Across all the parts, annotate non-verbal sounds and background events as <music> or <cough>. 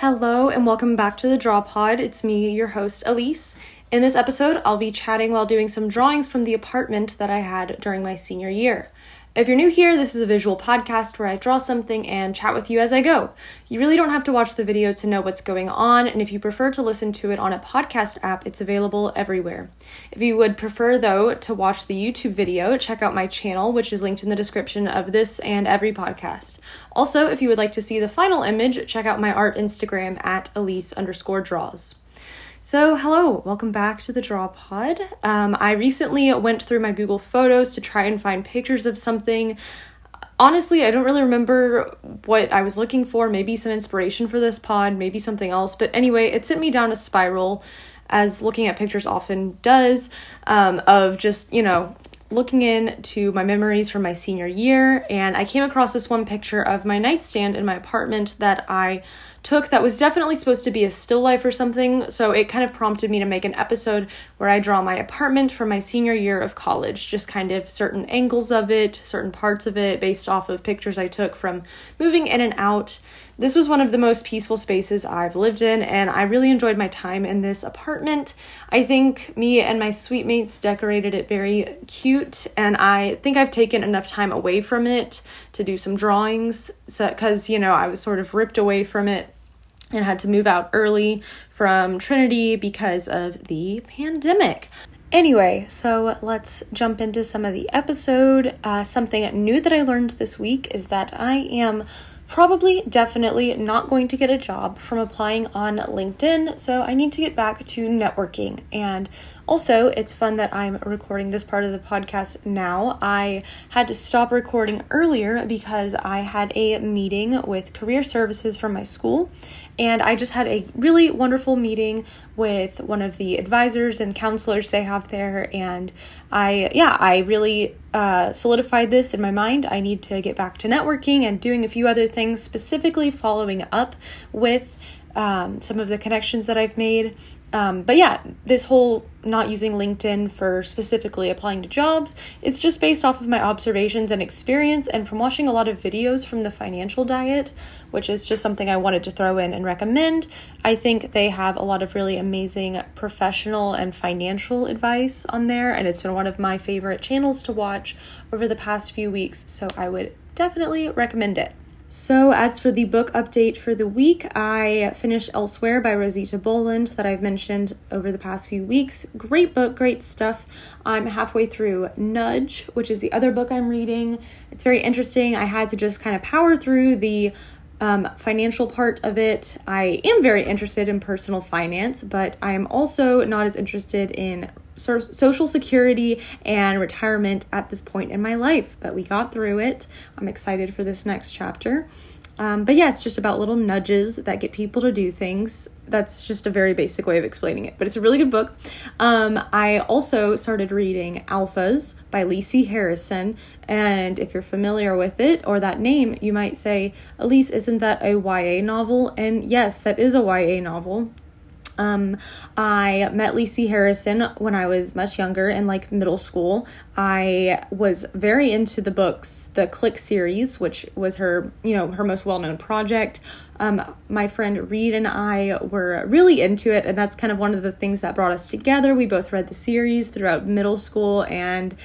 Hello and welcome back to the Draw Pod. It's me, your host, Elyse. In this episode, I'll be chatting while doing some drawings from the apartment that I had during my senior year. If you're new here, this is a visual podcast where I draw something and chat with you as I go. You really don't have to watch the video to know what's going on, and if you prefer to listen to it on a podcast app, it's available everywhere. If you would prefer, though, to watch the YouTube video, check out my channel, which is linked in the description of this and every podcast. Also, if you would like to see the final image, check out my art Instagram at Elyse underscore draws. So, hello, welcome back to the Draw Pod. Um, I recently went through my Google Photos to try and find pictures of something. Honestly, I don't really remember what I was looking for. Maybe some inspiration for this pod, maybe something else. But anyway, it sent me down a spiral, as looking at pictures often does, um, of just, you know, looking into my memories from my senior year. And I came across this one picture of my nightstand in my apartment that I took that was definitely supposed to be a still life or something. So it kind of prompted me to make an episode where I draw my apartment from my senior year of college, just kind of certain angles of it, certain parts of it based off of pictures I took from moving in and out. This was one of the most peaceful spaces I've lived in, and I really enjoyed my time in this apartment. I think me and my suite mates decorated it very cute, and I think I've taken enough time away from it to do some drawings because, so, you know, I was sort of ripped away from it and had to move out early from Trinity because of the pandemic. Anyway, so let's jump into some of the episode. Uh, something new that I learned this week is that I am probably definitely not going to get a job from applying on LinkedIn, so I need to get back to networking. And also, it's fun that I'm recording this part of the podcast now. I had to stop recording earlier because I had a meeting with career services from my school, and I just had a really wonderful meeting with one of the advisors and counselors they have there. And I, yeah, I really uh, solidified this in my mind. I need to get back to networking and doing a few other things, specifically following up with um, some of the connections that I've made um, but yeah, this whole not using LinkedIn for specifically applying to jobs, it's just based off of my observations and experience and from watching a lot of videos from the financial diet, which is just something I wanted to throw in and recommend. I think they have a lot of really amazing professional and financial advice on there, and it's been one of my favorite channels to watch over the past few weeks, so I would definitely recommend it. So, as for the book update for the week, I finished Elsewhere by Rosita Boland that I've mentioned over the past few weeks. Great book, great stuff. I'm halfway through Nudge, which is the other book I'm reading. It's very interesting. I had to just kind of power through the um, financial part of it. I am very interested in personal finance, but I am also not as interested in social security and retirement at this point in my life, but we got through it. I'm excited for this next chapter. Um, but yeah, it's just about little nudges that get people to do things. That's just a very basic way of explaining it, but it's a really good book. Um, I also started reading Alphas by Lisi Harrison, and if you're familiar with it or that name, you might say, Elyse, isn't that a YA novel? And yes, that is a YA novel. Um, I met Lisi Harrison when I was much younger in like middle school. I was very into the books, the Clique series, which was her, you know, her most well-known project. Um, my friend Reed and I were really into it, and that's kind of one of the things that brought us together. We both read the series throughout middle school and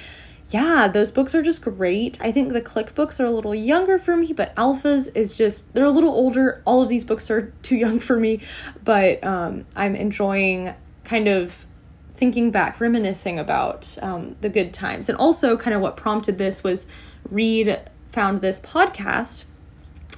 yeah, those books are just great. I think the Clique books are a little younger for me, but Alphas is just, they're a little older. All of these books are <laughs> too young for me, but um, I'm enjoying kind of thinking back, reminiscing about um, the good times. And also, kind of what prompted this was Reed found this podcast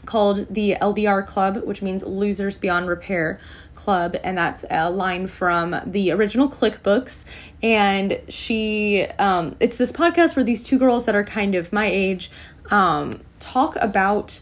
called the LBR Club, which means Losers Beyond Repair Club, and that's a line from the original Clique books. And she, um, it's this podcast where these two girls that are kind of my age um, talk about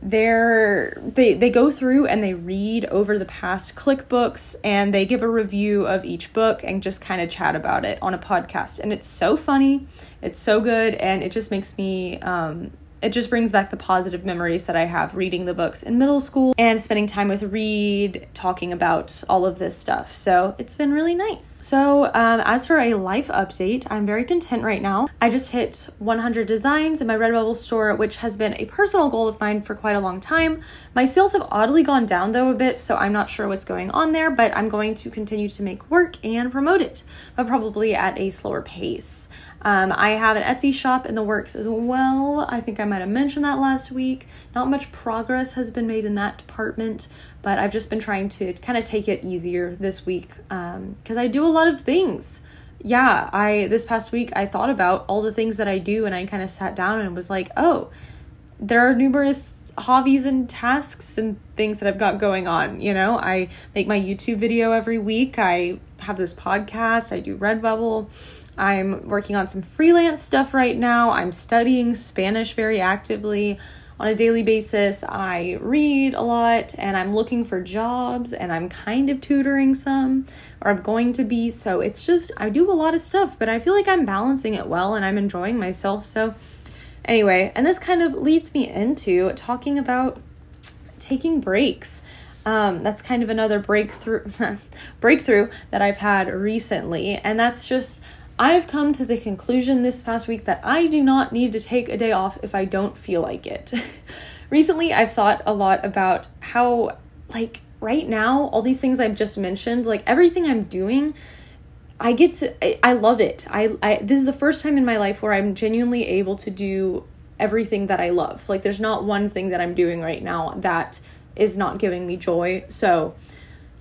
their they they go through and they read over the past Clique books and they give a review of each book and just kind of chat about it on a podcast and it's so funny it's so good and it just makes me um it just brings back the positive memories that I have reading the books in middle school and spending time with Reed, talking about all of this stuff. So it's been really nice. So, um, as for a life update, I'm very content right now. I just hit 100 designs in my Redbubble store, which has been a personal goal of mine for quite a long time. My sales have oddly gone down though a bit, so I'm not sure what's going on there, but I'm going to continue to make work and promote it, but probably at a slower pace. Um, I have an Etsy shop in the works as well. I think I might have mentioned that last week. Not much progress has been made in that department, but I've just been trying to kind of take it easier this week because um, I do a lot of things. Yeah, I this past week I thought about all the things that I do and I kind of sat down and was like, oh, there are numerous hobbies and tasks and things that I've got going on. You know, I make my YouTube video every week. I have this podcast. I do Redbubble. I'm working on some freelance stuff right now. I'm studying Spanish very actively on a daily basis. I read a lot and I'm looking for jobs and I'm kind of tutoring some or I'm going to be. So it's just, I do a lot of stuff, but I feel like I'm balancing it well and I'm enjoying myself. So, anyway, and this kind of leads me into talking about taking breaks. Um, that's kind of another breakthrough <laughs> breakthrough that I've had recently, and that's just I've come to the conclusion this past week that I do not need to take a day off if I don't feel like it. <laughs> Recently, I've thought a lot about how, like, right now, all these things I've just mentioned, like, everything I'm doing, I get to, I, love it. I, I, this is the first time in my life where I'm genuinely able to do everything that I love. Like, there's not one thing that I'm doing right now that is not giving me joy. So,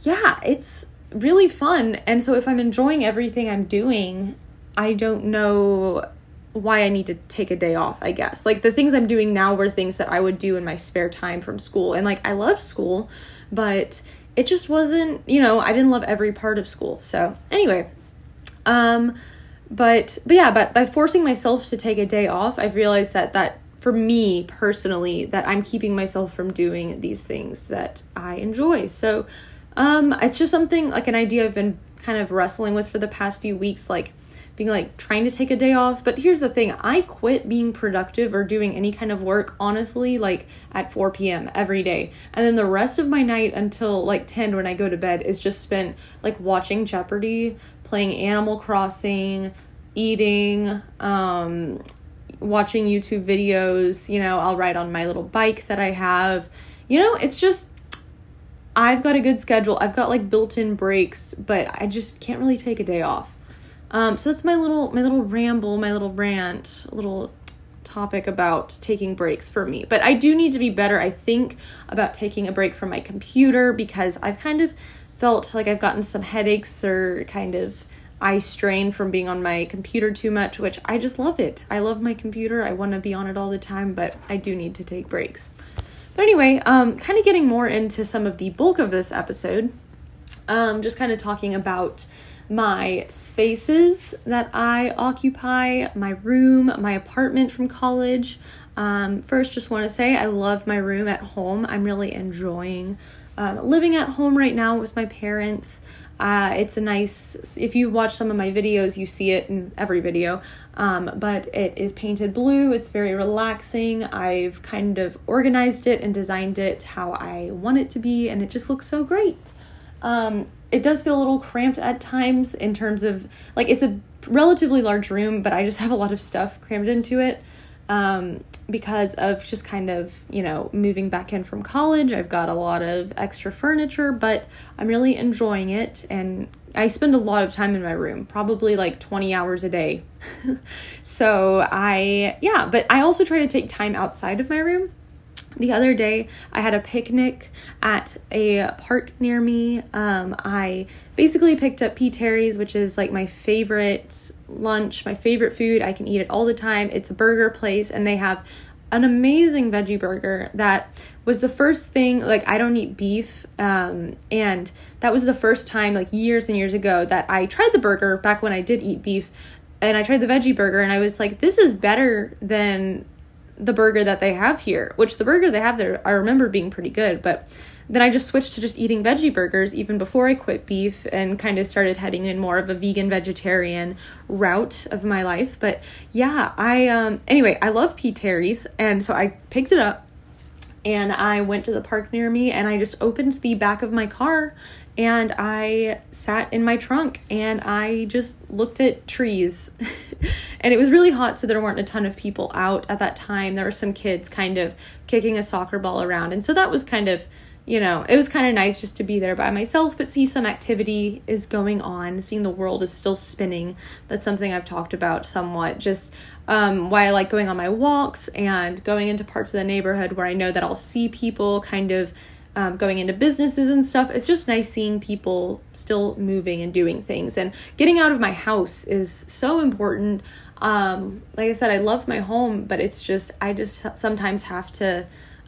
yeah, it's really fun. And so, if I'm enjoying everything I'm doing, I don't know why I need to take a day off, I guess. Like the things I'm doing now were things that I would do in my spare time from school. And like I love school, but it just wasn't, you know, I didn't love every part of school. So, anyway, um but but yeah, but by forcing myself to take a day off, I've realized that that for me personally that I'm keeping myself from doing these things that I enjoy. So, um it's just something like an idea I've been kind of wrestling with for the past few weeks like being like trying to take a day off. But here's the thing I quit being productive or doing any kind of work, honestly, like at 4 p.m. every day. And then the rest of my night until like 10 when I go to bed is just spent like watching Jeopardy, playing Animal Crossing, eating, um, watching YouTube videos. You know, I'll ride on my little bike that I have. You know, it's just I've got a good schedule. I've got like built-in breaks, but I just can't really take a day off. Um, so that's my little my little ramble, my little rant, little topic about taking breaks for me. But I do need to be better, I think, about taking a break from my computer because I've kind of felt like I've gotten some headaches or kind of eye strain from being on my computer too much, which I just love it. I love my computer. I want to be on it all the time, but I do need to take breaks. But anyway, um, kind of getting more into some of the bulk of this episode, um, just kind of talking about my spaces that I occupy, my room, my apartment from college. Um, first, just want to say I love my room at home. I'm really enjoying um, living at home right now with my parents. Uh, it's a nice, if you watch some of my videos, you see it in every video. Um, but it is painted blue. It's very relaxing. I've kind of organized it and designed it how I want it to be, and it just looks so great. Um, it does feel a little cramped at times in terms of like it's a relatively large room, but I just <laughs> have a lot of stuff crammed into it um, because of just kind of you know moving back in from college. I've got a lot of extra furniture, but I'm really enjoying it and. I spend a lot of time in my room, probably like 20 hours a day. <laughs> so I, yeah, but I also try to take time outside of my room the other day i had a picnic at a park near me. Um, i basically picked up p. Terry's which is like my favorite lunch my favorite food. I can eat it all the time. It's a burger place and they have an amazing veggie burger that was the first thing like i don't eat beef um, and that was the first time like years and years ago that i tried the burger back when i did eat beef and i tried the veggie burger and i was like this is better than the burger that they have here, which the burger they have there I remember being pretty good, but then I just switched to just eating veggie burgers even before I quit beef and kind of started heading in more of a vegan vegetarian route of my life. But yeah, I um anyway, I love P. Terry's and so I picked it up and I went to the park near me and I just opened the back of my car and I sat in my trunk and I just looked at trees. <laughs> and it was really hot, so there weren't a ton of people out at that time. There were some kids kind of kicking a soccer ball around, and so that was kind of you know, it was kind of nice just to be there by myself, but see some activity is going on, seeing the world is still spinning. That's something I've talked about somewhat. Just um, why I like going on my walks and going into parts of the neighborhood where I know that I'll see people kind of um, going into businesses and stuff. It's just nice seeing people still moving and doing things. And getting out of my house is so important. Um, like I said, I love my home, but it's just, I just sometimes have to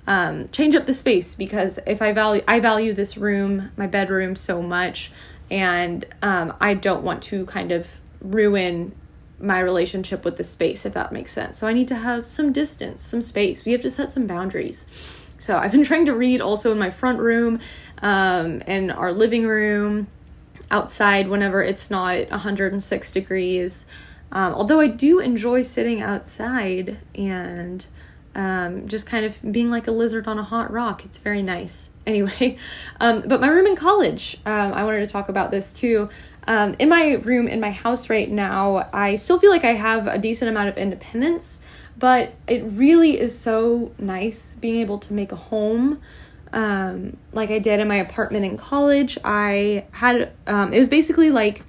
um, change up the space because if I value I value this room, my bedroom so much, and um, I don't want to kind of ruin my relationship with the space if that makes sense. So I need to have some distance, some space. We have to set some boundaries. So I've been <laughs> trying to read also in my front room, um, in our living room, outside whenever it's not 106 degrees. Um, although I do enjoy sitting outside and um, just kind of being like a lizard on a hot rock. It's very nice. <laughs> Anyway, um, but my room in college, um, I wanted to talk about this too. Um, in my room in my house right now, I still feel like I have a decent amount of independence, but it really is so nice being able to make a home. Um, like I did in my apartment in college. I had, um, it was basically like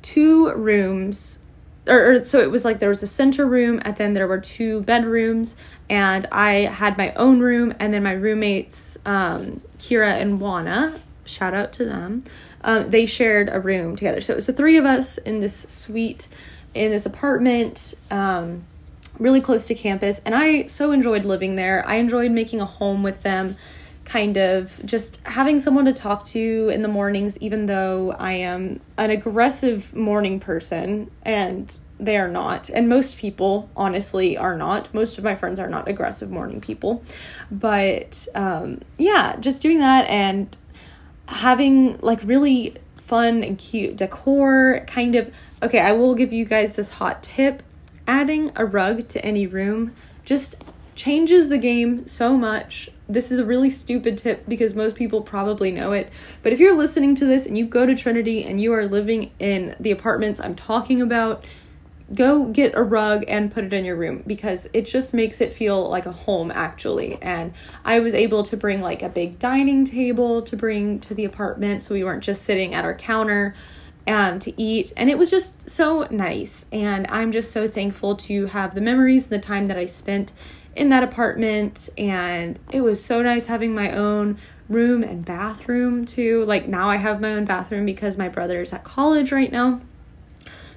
two rooms or, or, so it was like there was a center room and then there were two bedrooms and i had my own room and then my roommates um, kira and wana shout out to them um, they shared a room together. So it was the three of us in this suite in this apartment um, really close to campus and i so enjoyed living there. I enjoyed making a home with them kind of just having someone to talk to in the mornings, even though I am an aggressive morning person and they are not. And most people, honestly, are not. Most of my friends are not aggressive morning people. But um, yeah, just doing that and having like really fun and cute decor, kind of. Okay, I will give you guys this hot tip adding a rug to any room just changes the game so much this is a really stupid tip because most people probably know it. But if you're listening to this and you go to Trinity and you are living in the apartments I'm talking about, go get a rug and put it in your room because it just makes it feel like a home actually. And I was able to bring like a big dining table to bring to the apartment so we weren't just sitting at our counter um, to eat. And it was just so nice. And I'm just so thankful to have the memories and the time that I spent in that apartment and it was so nice having my own room and bathroom too. Like now I have my own bathroom because my brother is at college right now.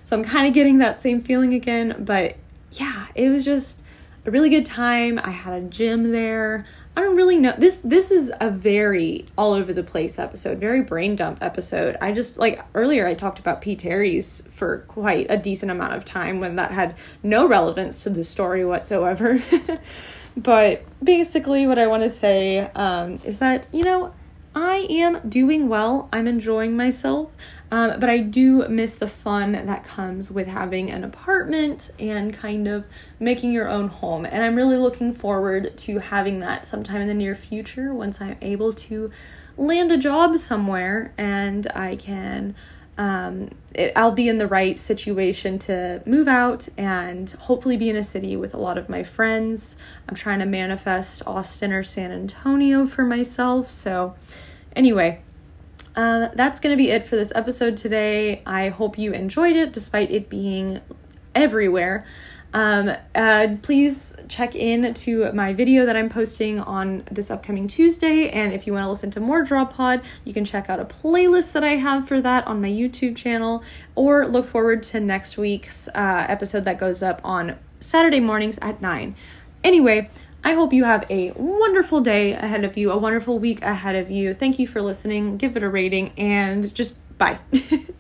So I'm kind of getting that same feeling again, but yeah, it was just a really good time. I had a gym there. I don't really know. This this is a very all over the place episode, very brain dump episode. I just like earlier I talked about P. Terry's for quite a decent amount of time when that had no relevance to the story whatsoever. <laughs> but basically, what I want to say um, is that you know I am doing well. I'm enjoying myself. Um, but I do miss the fun that comes with having an apartment and kind of making your own home. And I'm really looking forward to having that sometime in the near future once I'm able to land a job somewhere and I can. Um, it, I'll be in the right situation to move out and hopefully be in a city with a lot of my friends. I'm trying to manifest Austin or San Antonio for myself. So, anyway, uh, that's going to be it for this episode today. I hope you enjoyed it despite it being everywhere. Um, uh, please check in to my video that I'm posting on this upcoming Tuesday. And if you want to listen to more Draw Pod, you can check out a playlist that I have for that on my YouTube channel, or look forward to next week's uh, episode that goes up on Saturday mornings at 9. Anyway, I hope you have a wonderful day ahead of you, a wonderful week ahead of you. Thank you for listening. Give it a rating and just bye. <laughs>